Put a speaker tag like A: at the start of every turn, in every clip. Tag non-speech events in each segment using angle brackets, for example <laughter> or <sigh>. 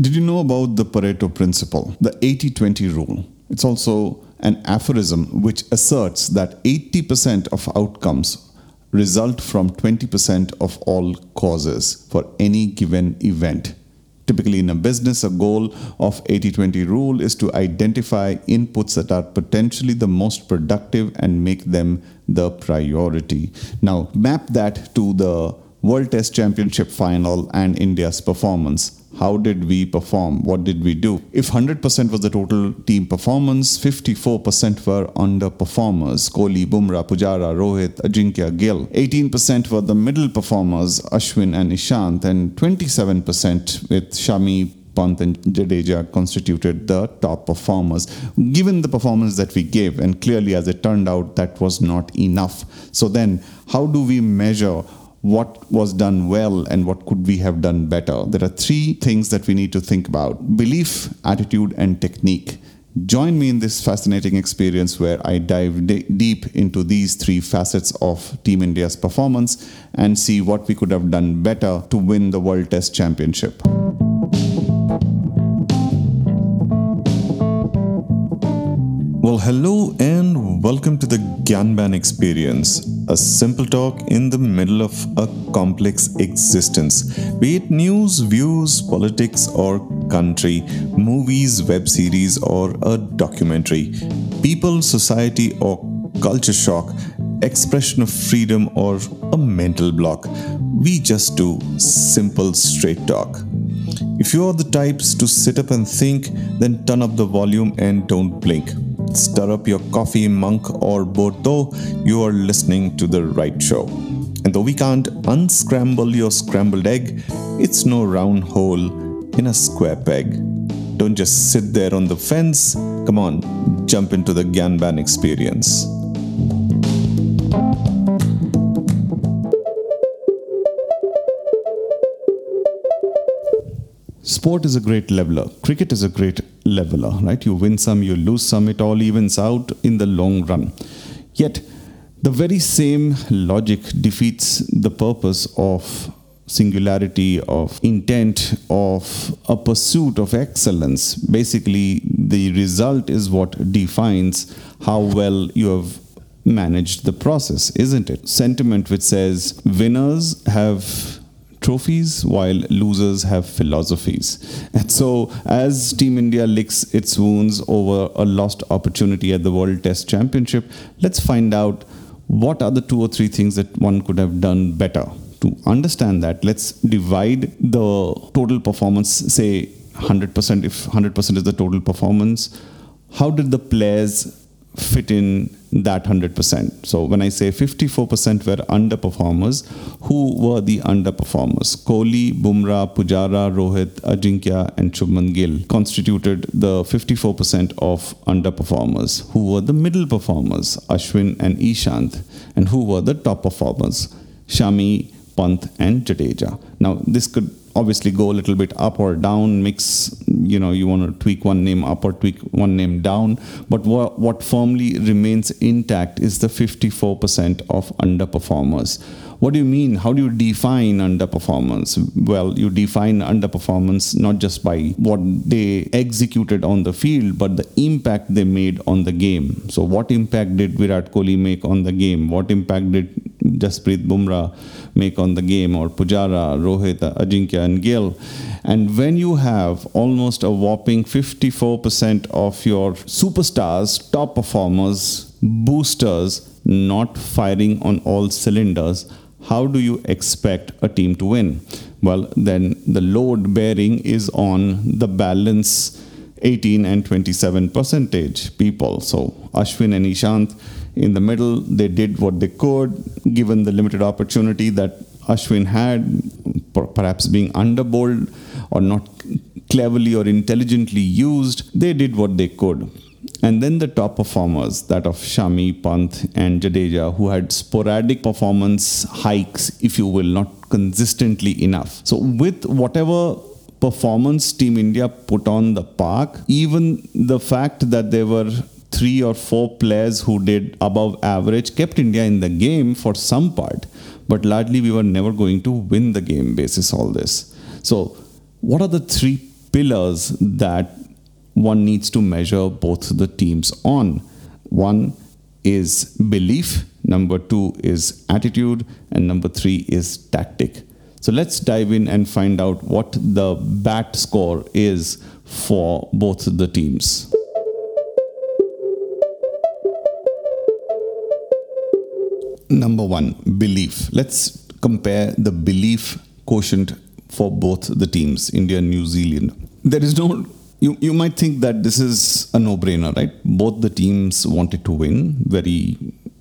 A: Did you know about the Pareto principle, the 80 20 rule? It's also an aphorism which asserts that 80% of outcomes result from 20% of all causes for any given event. Typically, in a business, a goal of 80 20 rule is to identify inputs that are potentially the most productive and make them the priority. Now, map that to the World Test Championship final and India's performance how did we perform? What did we do? If 100% was the total team performance, 54% were underperformers Kohli, Bumrah, Pujara, Rohit, Ajinkya, Gill. 18% were the middle performers Ashwin and Ishant, and 27% with Shami, Pant and Jadeja constituted the top performers. Given the performance that we gave, and clearly as it turned out, that was not enough. So then, how do we measure what was done well and what could we have done better. There are three things that we need to think about belief, attitude, and technique. Join me in this fascinating experience where I dive deep into these three facets of Team India's performance and see what we could have done better to win the World Test Championship. Well, hello and welcome to the Gyanban experience, a simple talk in the middle of a complex existence. Be it news, views, politics, or country, movies, web series, or a documentary, people, society, or culture shock, expression of freedom, or a mental block. We just do simple, straight talk. If you are the types to sit up and think, then turn up the volume and don't blink stir up your coffee, monk, or Bordeaux, you are listening to the right show. And though we can't unscramble your scrambled egg, it's no round hole in a square peg. Don't just sit there on the fence. Come on, jump into the Gyanban experience. Sport is a great leveler. Cricket is a great leveler, right? You win some, you lose some, it all evens out in the long run. Yet, the very same logic defeats the purpose of singularity, of intent, of a pursuit of excellence. Basically, the result is what defines how well you have managed the process, isn't it? Sentiment which says winners have trophies while losers have philosophies. And so, as Team India licks its wounds over a lost opportunity at the World Test Championship, let's find out what are the two or three things that one could have done better. To understand that, let's divide the total performance, say 100%, if 100% is the total performance. How did the players fit in that 100%. So when I say 54% were underperformers, who were the underperformers? Kohli, Bumrah, Pujara, Rohit, Ajinkya, and Shubman Gill constituted the 54% of underperformers. Who were the middle performers? Ashwin and Ishant. And who were the top performers? Shami, Pant, and Jadeja. Now, this could obviously go a little bit up or down mix you know you want to tweak one name up or tweak one name down. But what, what firmly remains intact is the 54% of underperformers what do you mean? How do you define underperformance? Well you define underperformance not just by what they executed on the field but the impact they made on the game. So what impact did virat kohli make on the game? What impact did Jasprit Bumrah make on the game, or Pujara, Rohit, Ajinkya, and Gill. And when you have almost a whopping 54% of your superstars, top performers, boosters not firing on all cylinders, how do you expect a team to win? Well, then the load bearing is on the balance 18 and 27 percentage people. So Ashwin and Ishant in the middle, they did what they could, given the limited opportunity that Ashwin had, perhaps being underbowled or not cleverly or intelligently used. They did what they could. And then the top performers, that of Shami, Pant, and Jadeja, who had sporadic performance hikes, if you will, not consistently enough. So, with whatever performance Team India put on the park, even the fact that there were three or four players who did above average kept India in the game for some part, but largely we were never going to win the game basis all this. So, what are the three pillars that one needs to measure both the teams on. One is belief, number two is attitude, and number three is tactic. So let's dive in and find out what the BAT score is for both the teams. Number one, belief. Let's compare the belief quotient for both the teams, India and New Zealand. There is no you, you might think that this is a no-brainer, right? Both the teams wanted to win very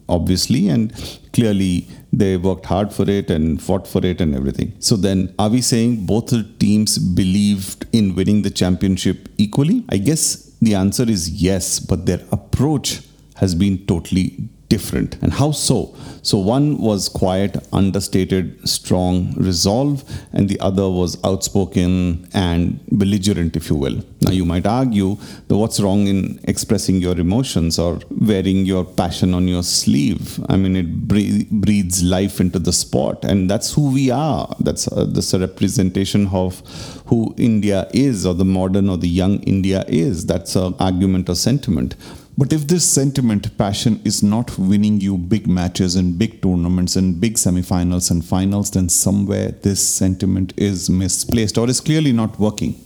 A: obviously and clearly they worked hard for it and fought for it and everything. So then are we saying both the teams believed in winning the championship equally? I guess the answer is yes, but their approach has been totally different. And how so? So one was quiet, understated, strong resolve, and the other was outspoken and belligerent, if you will. Now you might argue that what's wrong in expressing your emotions or wearing your passion on your sleeve? I mean, it breathes life into the sport, and that's who we are. That's uh, that's a representation of who India is, or the modern or the young India is. That's an argument or sentiment. But if this sentiment, passion, is not winning you big matches and big tournaments and big semifinals and finals, then somewhere this sentiment is misplaced or is clearly not working.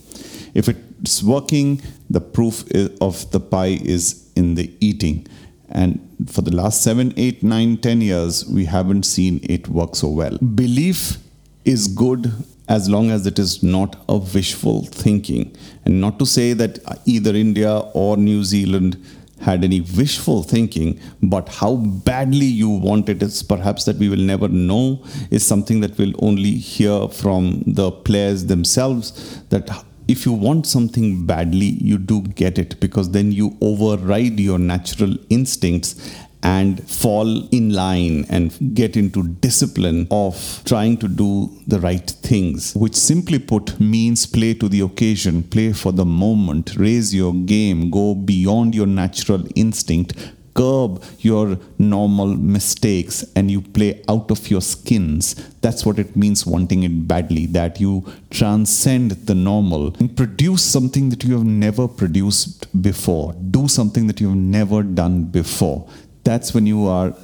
A: If it's working, the proof of the pie is in the eating. And for the last seven, eight, nine, ten years, we haven't seen it work so well. Belief is good as long as it is not a wishful thinking. And not to say that either India or New Zealand had any wishful thinking, but how badly you want it is perhaps that we will never know, is something that we'll only hear from the players themselves. That if you want something badly, you do get it because then you override your natural instincts and fall in line and get into discipline of trying to do the right things, which simply put means play to the occasion, play for the moment, raise your game, go beyond your natural instinct, curb your normal mistakes and you play out of your skins. That's what it means wanting it badly, that you transcend the normal and produce something that you have never produced before, do something that you have never done before that's when you are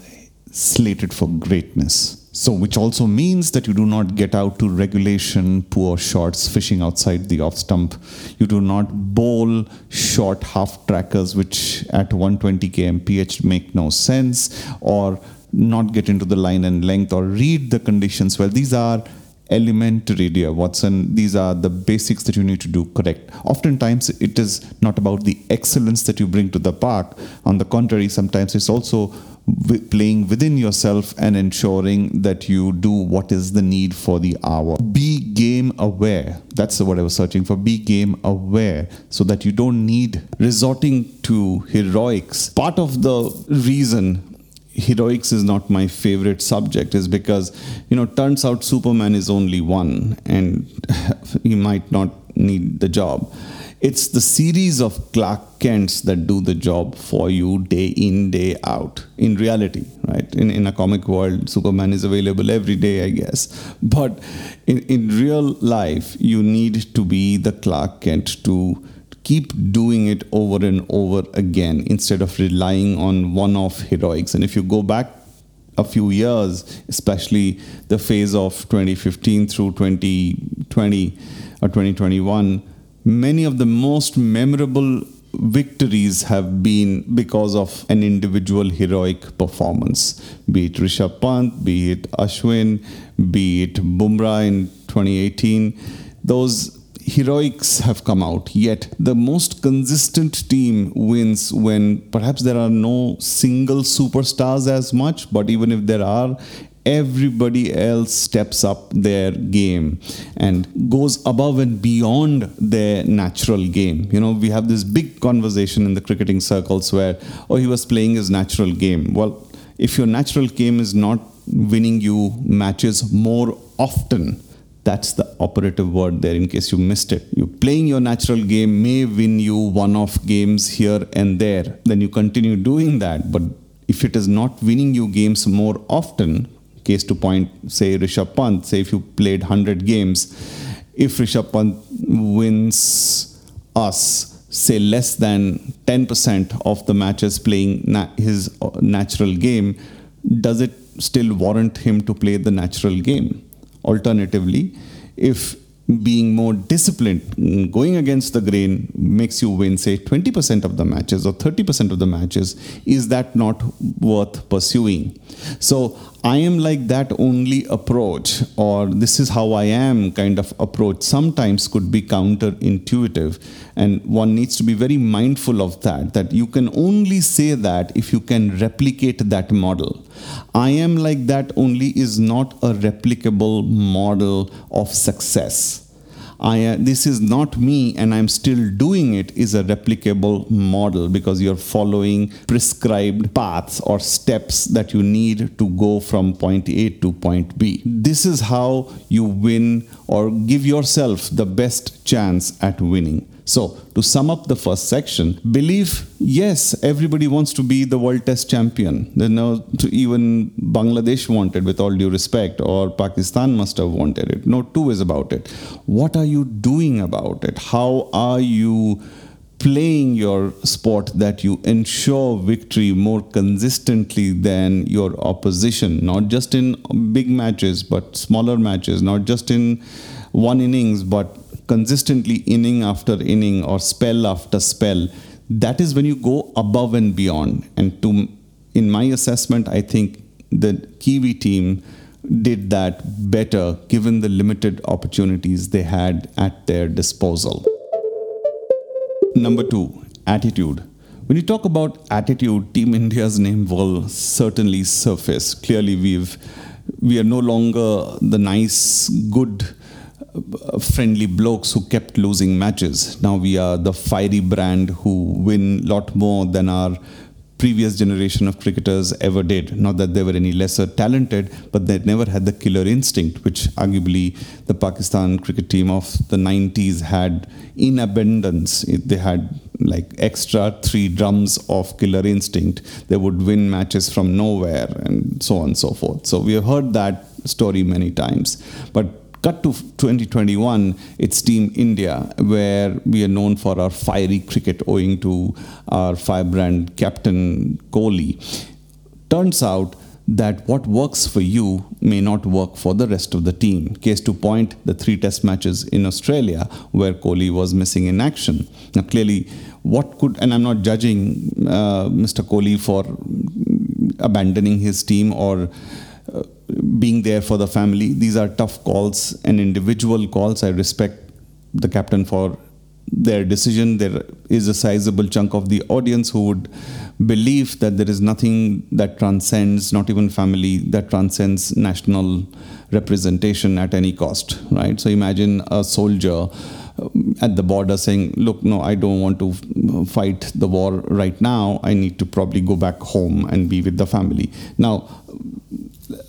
A: slated for greatness. So, which also means that you do not get out to regulation, poor shots, fishing outside the off stump. You do not bowl short half trackers, which at 120 kmph make no sense, or not get into the line and length, or read the conditions well. These are elementary, dear Watson. These are the basics that you need to do correct. Oftentimes, it is not about the excellence that you bring to the park. On the contrary, sometimes it's also playing within yourself and ensuring that you do what is the need for the hour. Be game aware. That's what I was searching for. Be game aware so that you don't need resorting to heroics. Part of the reason heroics is not my favorite subject is because you know turns out superman is only one and <laughs> he might not need the job. It's the series of clark kents that do the job for you day in day out in reality right? In, in a comic world superman is available every day i guess. But in, in real life you need to be the clark kent to keep doing it over and over again instead of relying on one off heroics. And if you go back a few years, especially the phase of 2015 through 2020 or uh, 2021, many of the most memorable victories have been because of an individual heroic performance, be it Rishabh Pant, be it Ashwin, be it Bumrah in 2018. Those heroics have come out, yet the most consistent team wins when perhaps there are no single superstars as much, but even if there are, everybody else steps up their game and goes above and beyond their natural game. You know, we have this big conversation in the cricketing circles where, oh, he was playing his natural game. Well, if your natural game is not winning you matches more often, that's the operative word there in case you missed it. You playing your natural game may win you one off games here and there. Then you continue doing that. But if it is not winning you games more often, case to point, say Rishabh Pant, say if you played 100 games, if Rishabh Pant wins us, say less than 10% of the matches playing na- his uh, natural game, does it still warrant him to play the natural game? Alternatively, if being more disciplined, mm, going against the grain makes you win, say, 20% of the matches or 30% of the matches, is that not worth pursuing? So I am like that only approach, or this is how I am kind of approach, sometimes could be counterintuitive. And one needs to be very mindful of that, that you can only say that if you can replicate that model. I am like that only is not a replicable model of success. I, uh, this is not me and I'm still doing it is a replicable model because you're following prescribed paths or steps that you need to go from point A to point B. This is how you win or give yourself the best chance at winning. So, to sum up the first section, belief yes, everybody wants to be the world test champion. There's no, even Bangladesh wanted, with all due respect, or Pakistan must have wanted it. No two ways about it. What are you doing about it? How are you? playing your sport that you ensure victory more consistently than your opposition, not just in big matches, but smaller matches, not just in one innings, but consistently inning after inning or spell after spell, that is when you go above and beyond. And to, in my assessment, I think the Kiwi team did that better given the limited opportunities they had at their disposal. Number two, attitude. When you talk about attitude, Team India's name will certainly surface. Clearly, we've we are no longer the nice, good Uh, friendly blokes who kept losing matches. Now we are the fiery brand who win a lot more than our previous generation of cricketers ever did. Not that they were any lesser talented, but they never had the killer instinct, which arguably the Pakistan cricket team of the 90s had in abundance. They had like extra three drums of killer instinct. They would win matches from nowhere and so on and so forth. So we have heard that story many times. But cut to 2021, it's Team India, where we are known for our fiery cricket owing to our firebrand captain Kohli. Turns out that what works for you may not work for the rest of the team. Case to point, the three test matches in Australia where Kohli was missing in action. Now, clearly, what could, and I'm not judging uh, Mr. Kohli for abandoning his team or being there for the family. These are tough calls and individual calls. I respect the captain for their decision. There is a sizable chunk of the audience who would believe that there is nothing that transcends, not even family, that transcends national representation at any cost, right? So imagine a soldier um, at the border saying, Look, no, I don't want to fight the war right now. I need to probably go back home and be with the family. Now,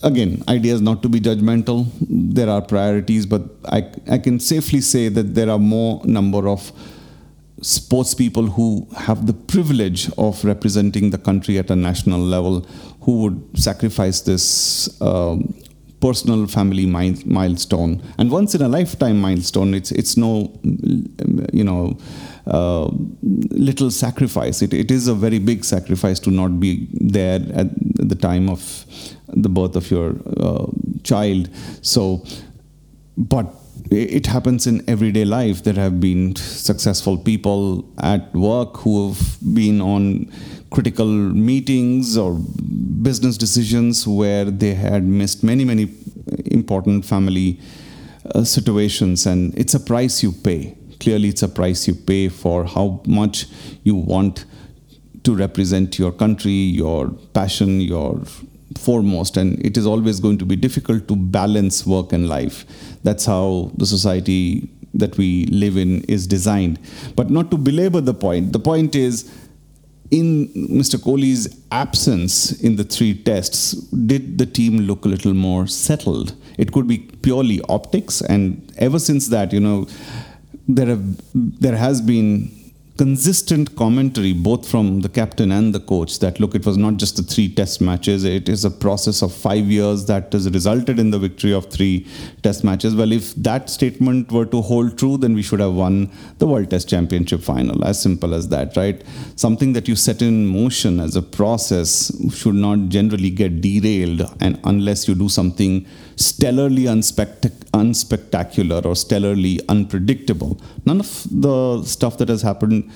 A: again, idea is not to be judgmental. There are priorities, but I, I can safely say that there are more number of sports people who have the privilege of representing the country at a national level who would sacrifice this um, personal family milestone and once in a lifetime milestone it's it's no you know uh, little sacrifice it, it is a very big sacrifice to not be there at the time of the birth of your uh, child. So but it happens in everyday life. There have been successful people at work who have been on critical meetings or business decisions where they had missed many, many important family uh, situations, and it's a price you pay. Clearly, it's a price you pay for how much you want to represent your country, your passion, your foremost, and it is always going to be difficult to balance work and life. That's how the society that we live in is designed. But not to belabor the point, the point is in Mr. Kohli's absence in the three tests, did the team look a little more settled? It could be purely optics, and ever since that, you know, there have there has been consistent commentary, both from the captain and the coach, that look, it was not just the three test matches, it is a process of five years that has resulted in the victory of three test matches. Well, if that statement were to hold true, then we should have won the World Test Championship final. As simple as that, right? Something that you set in motion as a process should not generally get derailed, and unless you do something stellarly unspect- unspectacular or stellarly unpredictable. None of the stuff that has happened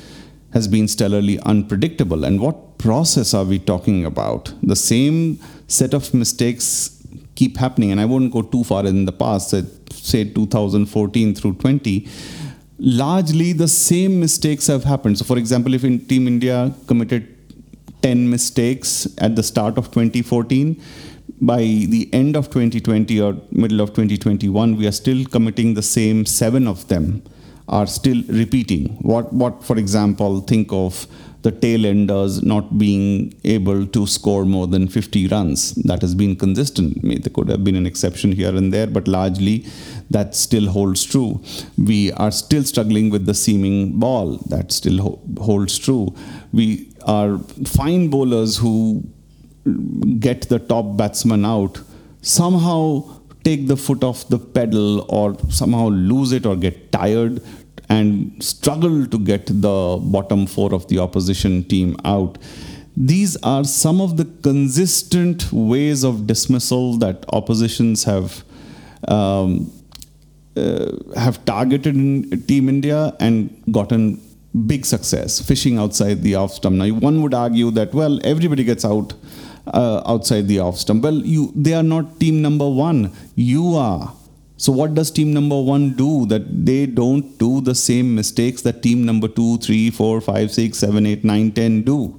A: has been stellarly unpredictable. And what process are we talking about? The same set of mistakes keep happening, and I won't go too far in the past, say 2014 through 20. Largely the same mistakes have happened. So, for example, if in Team India committed 10 mistakes at the start of 2014, by the end of 2020 or middle of 2021, we are still committing the same seven of them are still repeating. What, what, for example, think of the tail enders not being able to score more than 50 runs. That has been consistent. There could have been an exception here and there, but largely that still holds true. We are still struggling with the seaming ball. That still ho- holds true. We are fine bowlers who get the top batsman out, somehow take the foot off the pedal or somehow lose it or get tired and struggle to get the bottom four of the opposition team out. These are some of the consistent ways of dismissal that oppositions have um, uh, have targeted in Team India and gotten big success, fishing outside the off stump. Now, one would argue that well, everybody gets out uh, outside the off stump. Well, you they are not team number one. You are. So what does team number one do that they don't do the same mistakes that team number two, three, four, five, six, seven, eight, nine, ten do?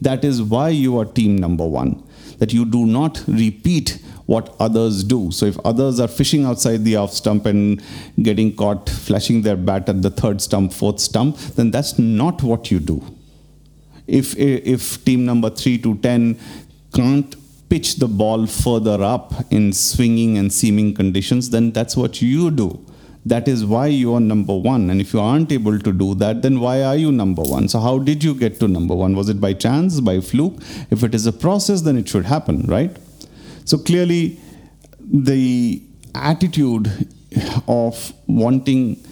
A: That is why you are team number one. That you do not repeat what others do. So if others are fishing outside the off stump and getting caught flashing their bat at the third stump, fourth stump, then that's not what you do. If if team number three to ten can't pitch the ball further up in swinging and seaming conditions, then that's what you do. That is why you are number one. And if you aren't able to do that, then why are you number one? So, how did you get to number one? Was it by chance, by fluke? If it is a process, then it should happen, right? So, clearly, the attitude of wanting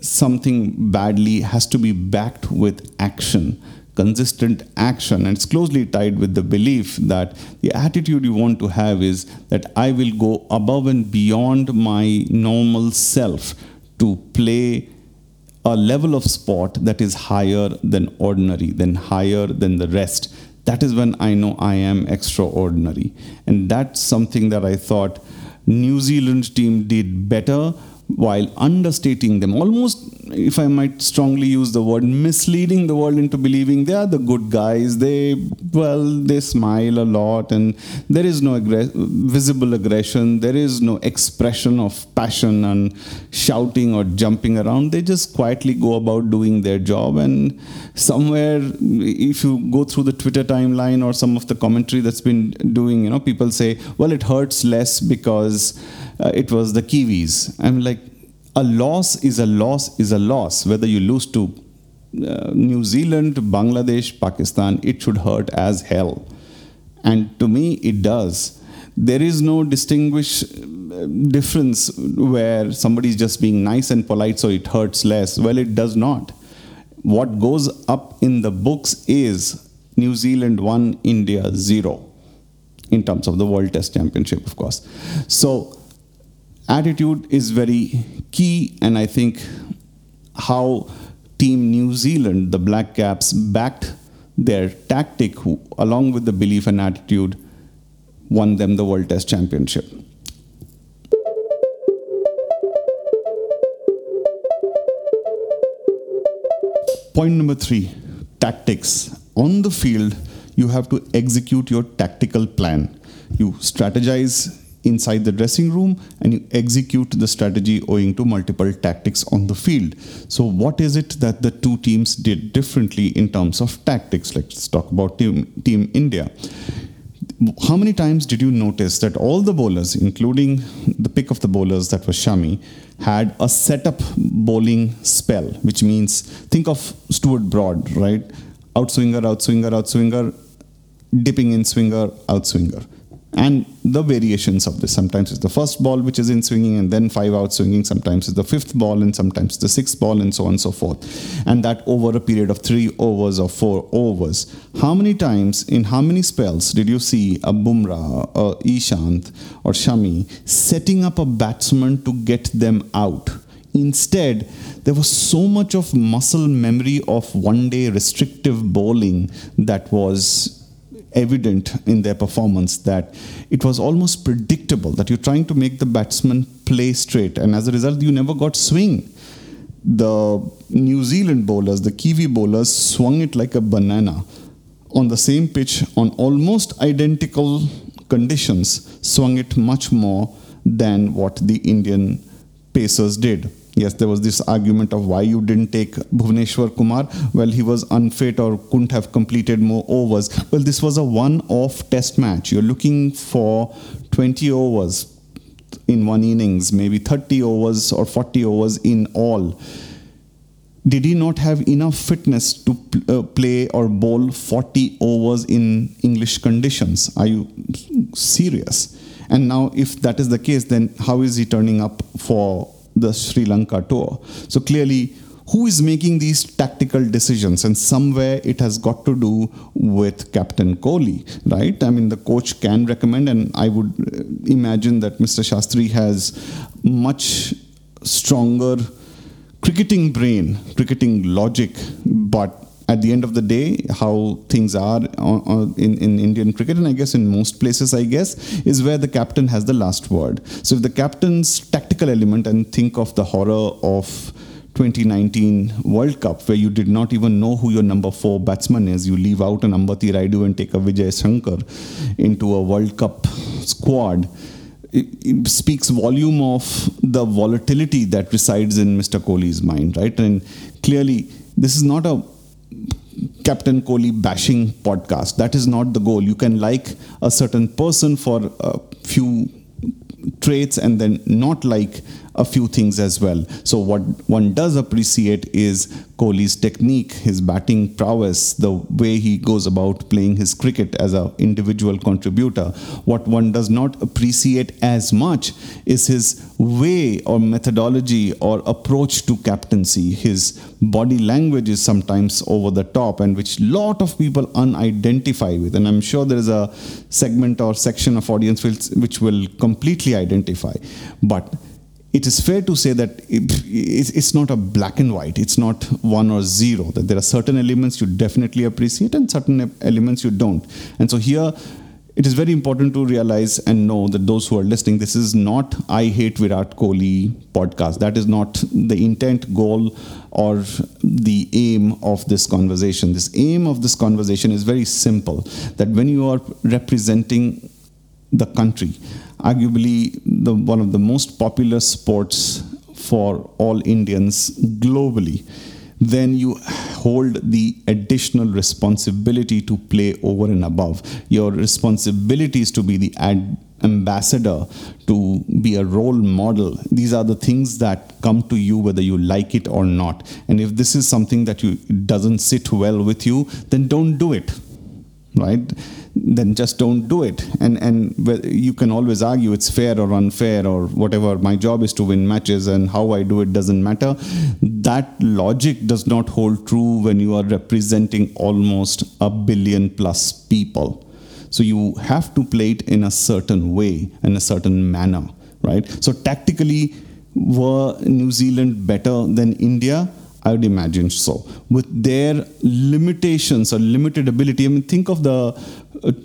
A: something badly has to be backed with action consistent action and it's closely tied with the belief that the attitude you want to have is that I will go above and beyond my normal self to play a level of sport that is higher than ordinary, than higher than the rest. That is when I know I am extraordinary. And that's something that I thought New Zealand team did better while understating them, almost, if I might strongly use the word, misleading the world into believing they are the good guys. They, well, they smile a lot, and there is no visible aggression, there is no expression of passion and shouting or jumping around. They just quietly go about doing their job. And somewhere, if you go through the Twitter timeline or some of the commentary that's been doing, you know, people say, well, it hurts less because uh, it was the Kiwis. I'm like, a loss is a loss is a loss. Whether you lose to uh, New Zealand, Bangladesh, Pakistan, it should hurt as hell. And to me, it does. There is no distinguish uh, difference where somebody is just being nice and polite, so it hurts less. Well, it does not. What goes up in the books is New Zealand 1, India 0, in terms of the World Test Championship, of course. So, attitude is very key, and I think how Team New Zealand, the Black Caps, backed their tactic, along with the belief and attitude, won them the World Test Championship. Point number three tactics. On the field, you have to execute your tactical plan. You strategize inside the dressing room and you execute the strategy owing to multiple tactics on the field. So, what is it that the two teams did differently in terms of tactics? Let's talk about Team, team India. how many times did you notice that all the bowlers, including the pick of the bowlers that was Shami, had a setup bowling spell, which means think of Stuart Broad, right? Outswinger, outswinger, outswinger, dipping in swinger, outswinger and the variations of this. Sometimes it's the first ball which is in swinging and then five out swinging. Sometimes it's the fifth ball and sometimes the sixth ball and so on and so forth. And that over a period of three overs or four overs. How many times in how many spells did you see a Bumrah, a Ishant or Shami setting up a batsman to get them out? Instead, there was so much of muscle memory of one day restrictive bowling that was evident in their performance that it was almost predictable that you're trying to make the batsman play straight, and as a result, you never got swing. The New Zealand bowlers, the Kiwi bowlers, swung it like a banana on the same pitch on almost identical conditions, swung it much more than what the Indian Pacers did. Yes, there was this argument of why you didn't take Bhuvneshwar Kumar. Well, he was unfit or couldn't have completed more overs. Well, this was a one off test match. You're looking for 20 overs in one innings, maybe 30 overs or 40 overs in all. Did he not have enough fitness to uh, play or bowl 40 overs in English conditions? Are you serious? And now, if that is the case, then how is he turning up for the Sri Lanka tour. So clearly, who is making these tactical decisions? And somewhere it has got to do with Captain Kohli, right? I mean, the coach can recommend, and I would uh, imagine that Mr. Shastri has much stronger cricketing brain, cricketing logic, but at the end of the day, how things are in, in Indian cricket, and I guess in most places, I guess, is where the captain has the last word. So if the captain's tactical element, and think of the horror of 2019 World Cup, where you did not even know who your number four batsman is. You leave out an Ambati Rayudu and take a Vijay Shankar into a World Cup squad. It, it, speaks volume of the volatility that resides in Mr. Kohli's mind, right? And clearly, this is not a Captain Kohli bashing podcast. That is not the goal. You can like a certain person for a few traits and then not like a few things as well. So, what one does appreciate is Kohli's technique, his batting prowess, the way he goes about playing his cricket as an individual contributor. What one does not appreciate as much is his way or methodology or approach to captaincy. His body language is sometimes over the top and which lot of people unidentify with. And I'm sure there is a segment or section of audience which will completely identify. But it is fair to say that it's not a black and white. It's not one or zero. That there are certain elements you definitely appreciate and certain elements you don't. And so here, it is very important to realize and know that those who are listening, this is not I hate Virat Kohli podcast. That is not the intent, goal, or the aim of this conversation. This aim of this conversation is very simple. That when you are representing the country, arguably the, one of the most popular sports for all Indians globally, then you hold the additional responsibility to play over and above. Your responsibility is to be the ad- ambassador, to be a role model. These are the things that come to you whether you like it or not. And if this is something that you doesn't sit well with you, then don't do it. Right? Then just don't do it. And and you can always argue it's fair or unfair or whatever. My job is to win matches, and how I do it doesn't matter. That logic does not hold true when you are representing almost a billion plus people. So you have to play it in a certain way, in a certain manner, right? So tactically, were New Zealand better than India? I would imagine so. With their limitations or limited ability, I mean, think of the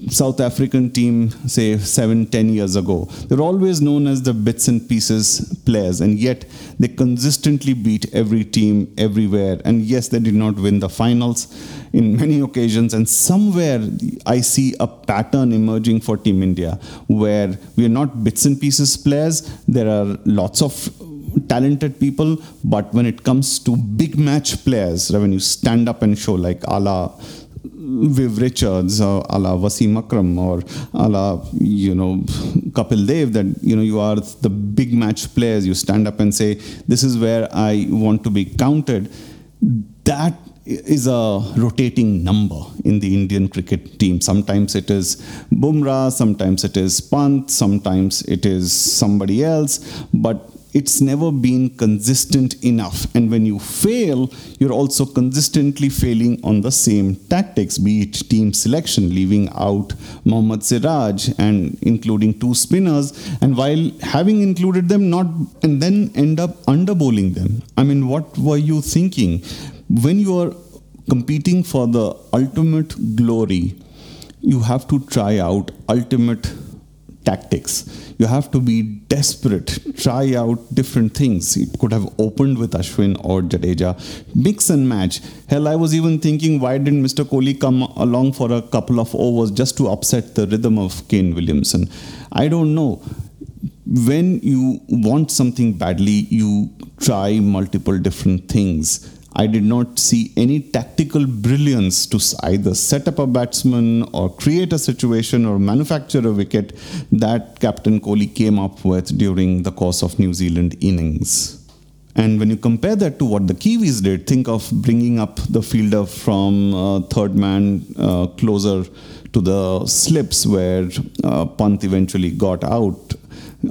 A: South African team, say seven, ten years ago. They're always known as the bits and pieces players, and yet they consistently beat every team everywhere. And yes, they did not win the finals in many occasions. And somewhere I see a pattern emerging for Team India where we are not bits and pieces players. There are lots of talented people, but when it comes to big match players, when you stand up and show like Allah Viv Richards or a la Wasim Akram or a la, you know, Kapil Dev that, you know, you are the big match players. You stand up and say, this is where I want to be counted. That is a rotating number in the Indian cricket team. Sometimes it is Bumrah, sometimes it is Pant, sometimes it is somebody else. But it's never been consistent enough. And when you fail, you're also consistently failing on the same tactics, be it team selection, leaving out Mohammad Siraj and including two spinners, and while having included them, not and then end up under bowling them. I mean, what were you thinking? When you are competing for the ultimate glory, you have to try out ultimate tactics you have to be desperate, try out different things. It could have opened with Ashwin or Jadeja, mix and match. Hell, I was even thinking, why didn't Mr. Kohli come along for a couple of overs just to upset the rhythm of Kane Williamson? I don't know. When you want something badly, you try multiple different things I did not see any tactical brilliance to either set up a batsman or create a situation or manufacture a wicket that Captain Kohli came up with during the course of New Zealand innings. And when you compare that to what the Kiwis did, think of bringing up the fielder from uh, third man uh, closer to the slips where uh, eventually got out,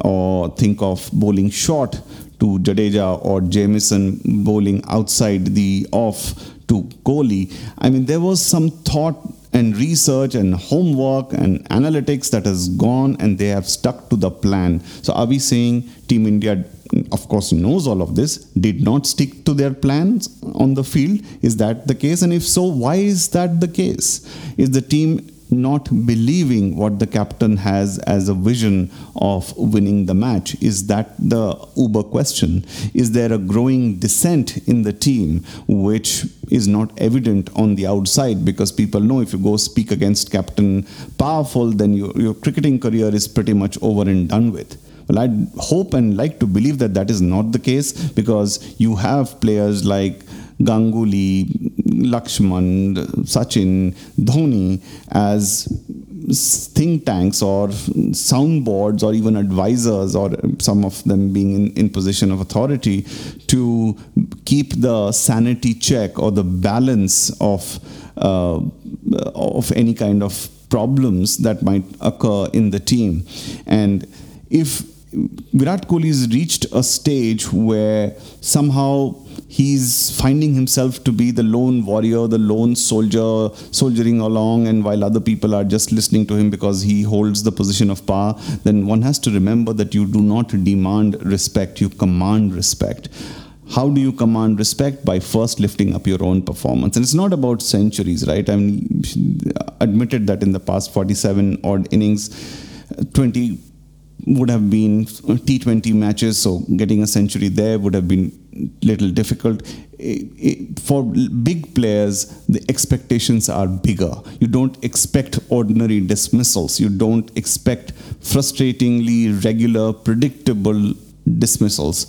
A: or think of bowling short to Jadeja or Jamieson bowling outside the off to Kohli. I mean, there was some thought and research and homework and analytics that has gone and they have stuck to the plan. So, are we saying Team India, of course, knows all of this, did not stick to their plans on the field? Is that the case? And if so, why is that the case? Is the team not believing what the captain has as a vision of winning the match? Is that the uber question? Is there a growing dissent in the team which is not evident on the outside because people know if you go speak against Captain Powerful, then your, your cricketing career is pretty much over and done with. Well, I hope and like to believe that that is not the case because you have players like Ganguly, Lakshman, Sachin, Dhoni as think tanks or soundboards or even advisors or some of them being in, in position of authority to keep the sanity check or the balance of uh, of any kind of problems that might occur in the team. And if Virat Kohli has reached a stage where somehow he's finding himself to be the lone warrior, the lone soldier, soldiering along, and while other people are just listening to him because he holds the position of power, then one has to remember that you do not demand respect, you command respect. How do you command respect? By first lifting up your own performance. And it's not about centuries, right? I mean, admitted that in the past 47 odd innings, 20 would have been T20 matches, so getting a century there would have been little difficult. For big players, the expectations are bigger. You don't expect ordinary dismissals. You don't expect frustratingly regular, predictable dismissals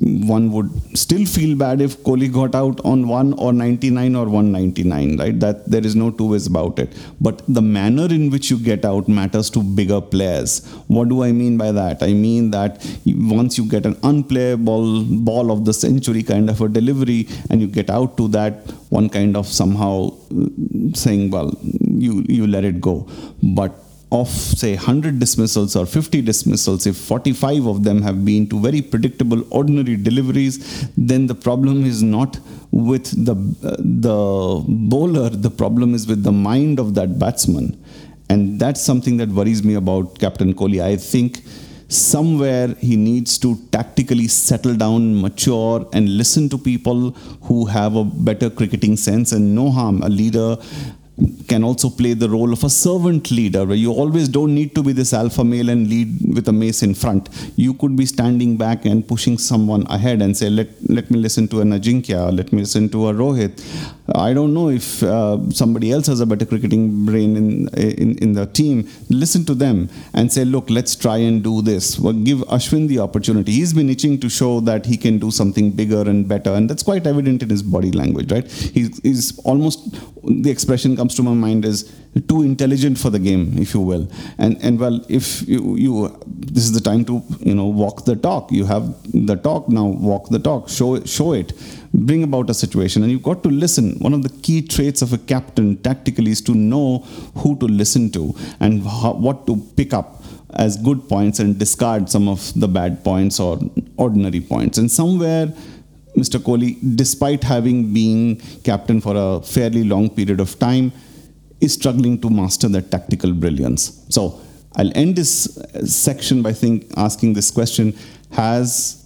A: one would still feel bad if Kohli got out on 1 or 99 or 199, right? That there is no two ways about it. But the manner in which you get out matters to bigger players. What do I mean by that? I mean that once you get an unplayable ball of the century kind of a delivery and you get out to that, one kind of somehow saying, well, you you let it go. But of say 100 dismissals or 50 dismissals if 45 of them have been to very predictable ordinary deliveries then the problem is not with the uh, the bowler the problem is with the mind of that batsman. And that's something that worries me about captain kohli. I think somewhere he needs to tactically settle down mature and listen to people who have a better cricketing sense and no harm. A leader can also play the role of a servant leader where you always don't need to be this alpha male and lead with a mace in front. You could be standing back and pushing someone ahead and say let let me listen to an ajinkya let me listen to a rohit I don't know if uh, somebody else has a better cricketing brain in, in, in the team. Listen to them and say, look, let's try and do this. Well, give Ashwin the opportunity. He's been itching to show that he can do something bigger and better, and that's quite evident in his body language, right? He's, he's almost, the expression comes to my mind is too intelligent for the game, if you will. And, and well, if you, you, this is the time to, you know, walk the talk. You have the talk, now walk the talk, show, show it. Bring about a situation. And you've got to listen. One of the key traits of a captain tactically is to know who to listen to and how, what to pick up as good points and discard some of the bad points or ordinary points. And somewhere mr kohli despite having been captain for a fairly long period of time is struggling to master that tactical brilliance so i'll end this section by think asking this question has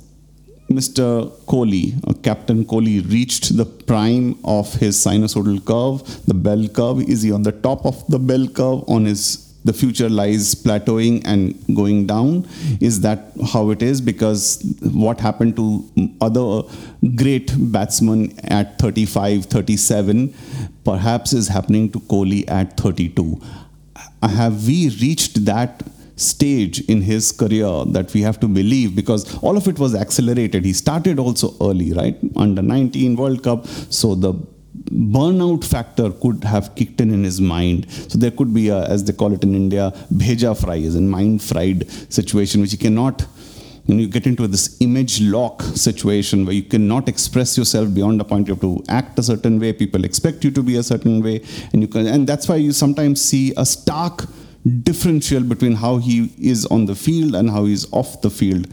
A: Mr. Kohli, uh, Captain Kohli, reached the prime of his sinusoidal curve, the bell curve? Is he on the top of the bell curve? On his the future lies plateauing and going down? Is that how it is? Because what happened to other great batsmen at 35, 37, perhaps is happening to Kohli at 32. Uh, have we reached that? stage in his career that we have to believe because all of it was accelerated. He started also early, right? Under 19 World Cup. So the burnout factor could have kicked in in his mind. So there could be, a, as they call it in India, bheja fry, as in mind fried situation, which you cannot. You, know, you get into this image lock situation where you cannot express yourself beyond a point. You have to act a certain way. People expect you to be a certain way, and you can, and that's why you sometimes see a stark differential between how he is on the field and how he's off the field.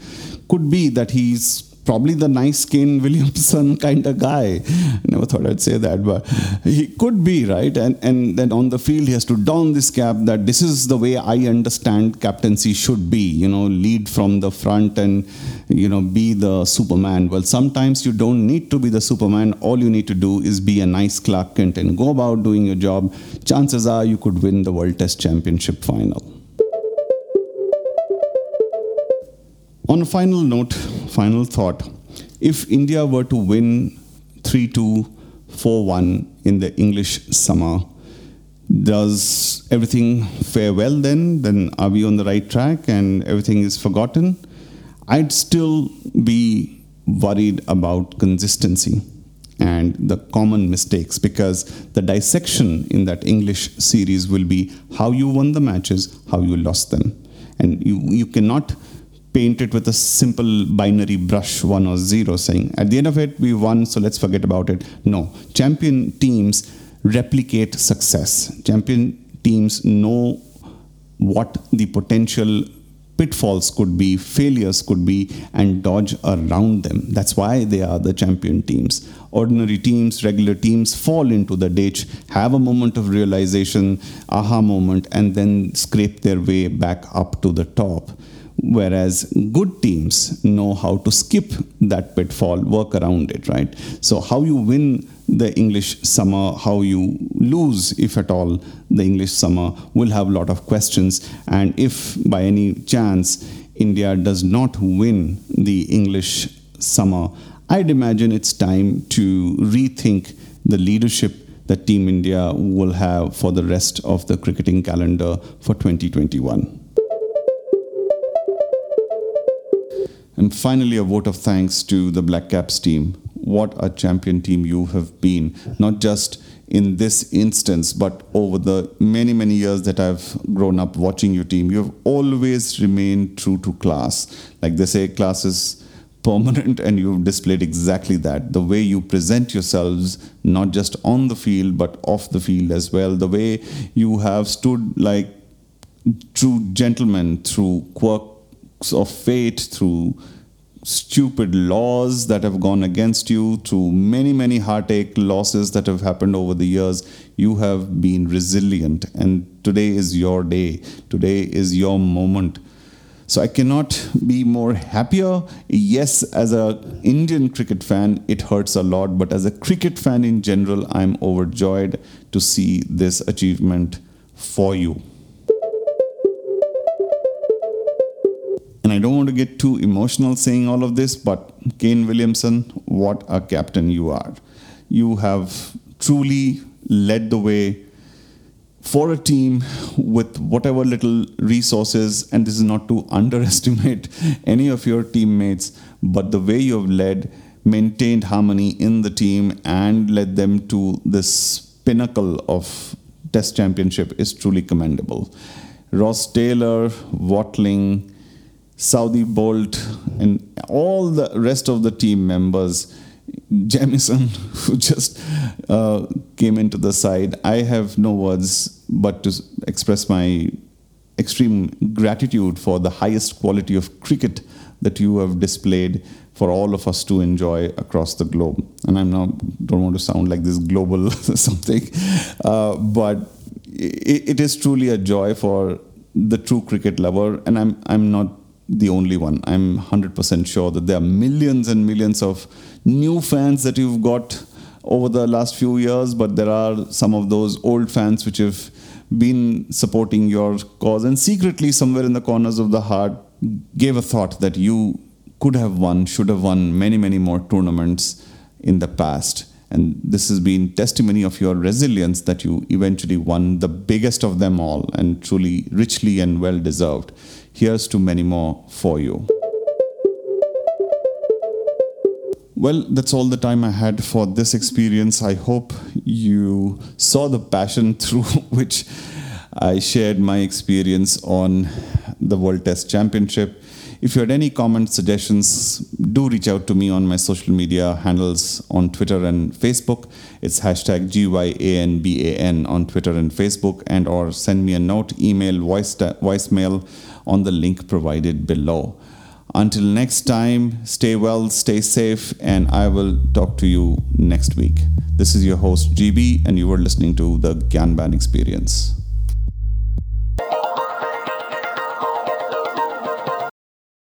A: Could be that he's probably the nice Kane Williamson <laughs> kind of guy. Never thought I'd say that, but he could be, right? And, and then on the field, he has to don this cap that this is the way I understand captaincy should be, you know, lead from the front and, you know, be the Superman. Well, sometimes you don't need to be the Superman. All you need to do is be a nice Clark Kent and go about doing your job. Chances are you could win the World Test Championship final. On a final note, final thought if India were to win 3 2, 4 1 in the English summer, does everything fare well then? Then are we on the right track and everything is forgotten? I'd still be worried about consistency and the common mistakes because the dissection in that English series will be how you won the matches, how you lost them. And you, you cannot paint it with a simple binary brush, one or zero, saying at the end of it, we won, so let's forget about it. No. Champion teams replicate success. Champion teams know what the potential pitfalls could be, failures could be, and dodge around them. That's why they are the champion teams. Ordinary teams, regular teams fall into the ditch, have a moment of realization, aha moment, and then scrape their way back up to the top. Whereas good teams know how to skip that pitfall, work around it, right? So, how you win the English summer, how you lose, if at all, the English summer will have a lot of questions. And if by any chance India does not win the English summer, I'd imagine it's time to rethink the leadership that Team India will have for the rest of the cricketing calendar for 2021. And finally, a vote of thanks to the Black Caps team. What a champion team you have been, not just in this instance, but over the many, many years that I've grown up watching your team. You have always remained true to class. Like they say, class is permanent, and you've displayed exactly that. The way you present yourselves, not just on the field, but off the field as well. The way you have stood like true gentlemen through quirk of fate, through stupid laws that have gone against you, through many, many heartache losses that have happened over the years, you have been resilient. And today is your day. Today is your moment. So I cannot be more happier. Yes, as a Indian cricket fan, it hurts a lot, but as a cricket fan in general, I'm overjoyed to see this achievement for you. And I don't want to get too emotional saying all of this, but Kane Williamson, what a captain you are. You have truly led the way for a team with whatever little resources, and this is not to <laughs> underestimate any of your teammates, but the way you have led, maintained harmony in the team, and led them to this pinnacle of Test Championship is truly commendable. Ross Taylor, Watling, Southee Boult, and all the rest of the team members Jamieson, <laughs> who just uh, came into the side. I have no words but to express my extreme gratitude for the highest quality of cricket that you have displayed for all of us to enjoy across the globe. And I'm don't want to sound like this global <laughs> something, uh, but it, it is truly a joy for the true cricket lover. And I'm I'm not the only one. I'm 100% sure that there are millions and millions of new fans that you've got over the last few years, but there are some of those old fans which have been supporting your cause and secretly, somewhere in the corners of the heart, gave a thought that you could have won, should have won many, many more tournaments in the past. And this has been testimony of your resilience that you eventually won the biggest of them all and truly richly and well deserved. Here's to many more for you. Well, that's all the time I had for this experience. I hope you saw the passion <laughs> through which I shared my experience on the World Test Championship. If you had any comments, suggestions, do reach out to me on my social media handles on Twitter and Facebook. It's hashtag GYANBAN on Twitter and Facebook, and or send me a note, email, voice, voicemail on the link provided below. Until next time, stay well, stay safe, and I will talk to you next week. This is your host, GB, and you are listening to the Gyanban Experience.